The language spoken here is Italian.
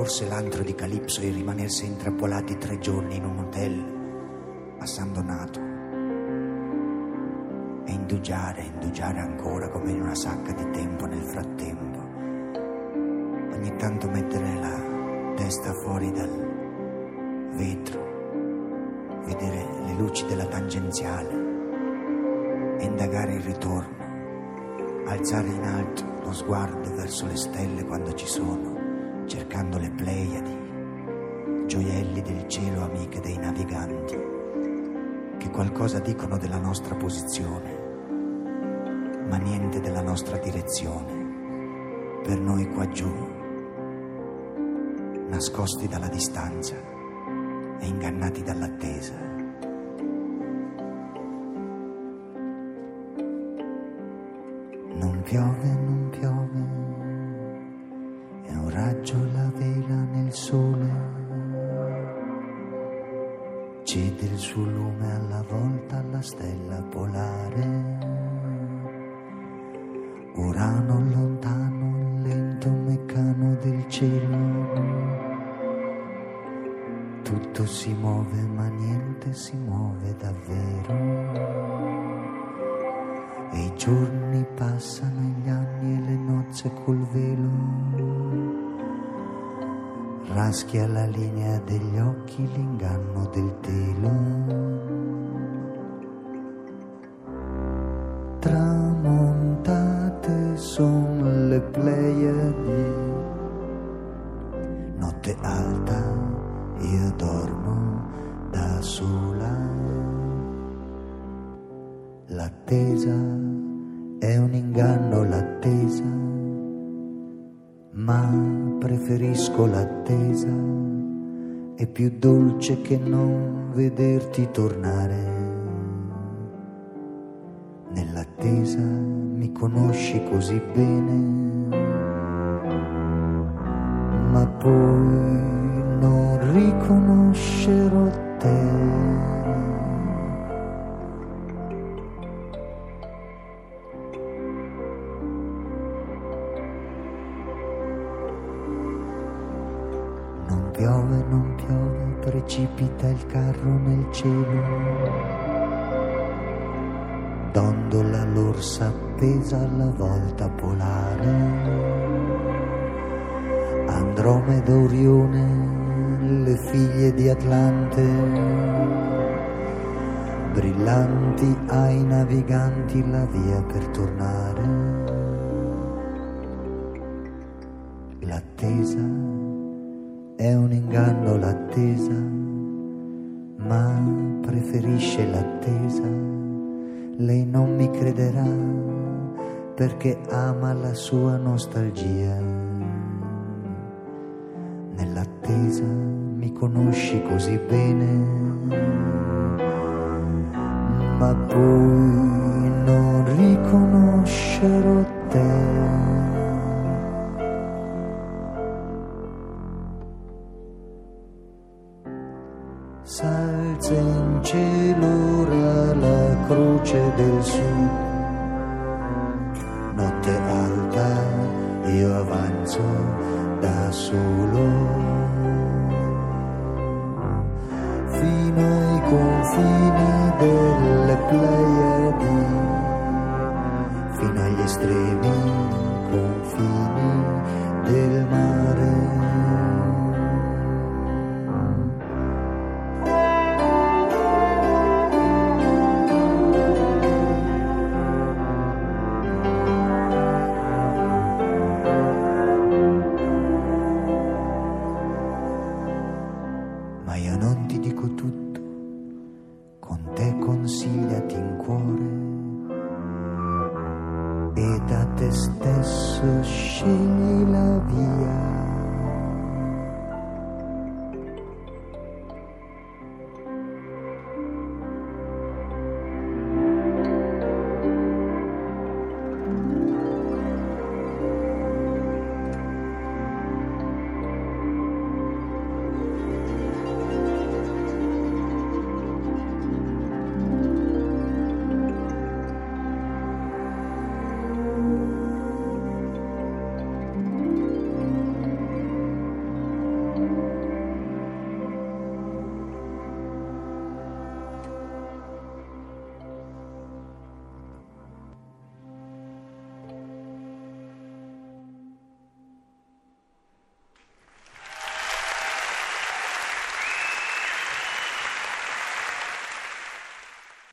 Forse l'antro di Calipso è rimanersi intrappolati tre giorni in un hotel a San Donato e indugiare, indugiare ancora come in una sacca di tempo nel frattempo. Ogni tanto mettere la testa fuori dal vetro, vedere le luci della tangenziale e indagare il ritorno, alzare in alto lo sguardo verso le stelle quando ci sono cercando le Pleiadi, gioielli del cielo amiche dei naviganti, che qualcosa dicono della nostra posizione, ma niente della nostra direzione, per noi qua giù, nascosti dalla distanza e ingannati dall'attesa. Non piove, suo lume alla volta alla stella polare. Urano lontano, lento meccano del cielo. Tutto si muove ma niente si muove davvero. E i giorni passano, gli anni e le nozze col velo raschia la linea degli occhi, l'inganno alta, io dormo da sola. L'attesa è un inganno, l'attesa ma preferisco l'attesa, è più dolce che non vederti tornare. Nell'attesa mi conosci così bene, poi non riconoscerò te. piove, non piove, precipita il carro nel cielo. Dondola l'orsa appesa alla volta polare. Andromeda Orione, le figlie di Atlante. Brillanti ai naviganti la via per tornare. L'attesa è un inganno l'attesa, ma preferisce l'attesa. Lei non mi crederà perché ama la sua nostalgia. Nell'attesa mi conosci così bene, ma poi non riconoscerò te. Salza in cielo ora la croce del sud. Notte alta, io avanzo da solo. Confini delle Pleiadi, fino agli estremi confini del mare. Stesso scegli la via.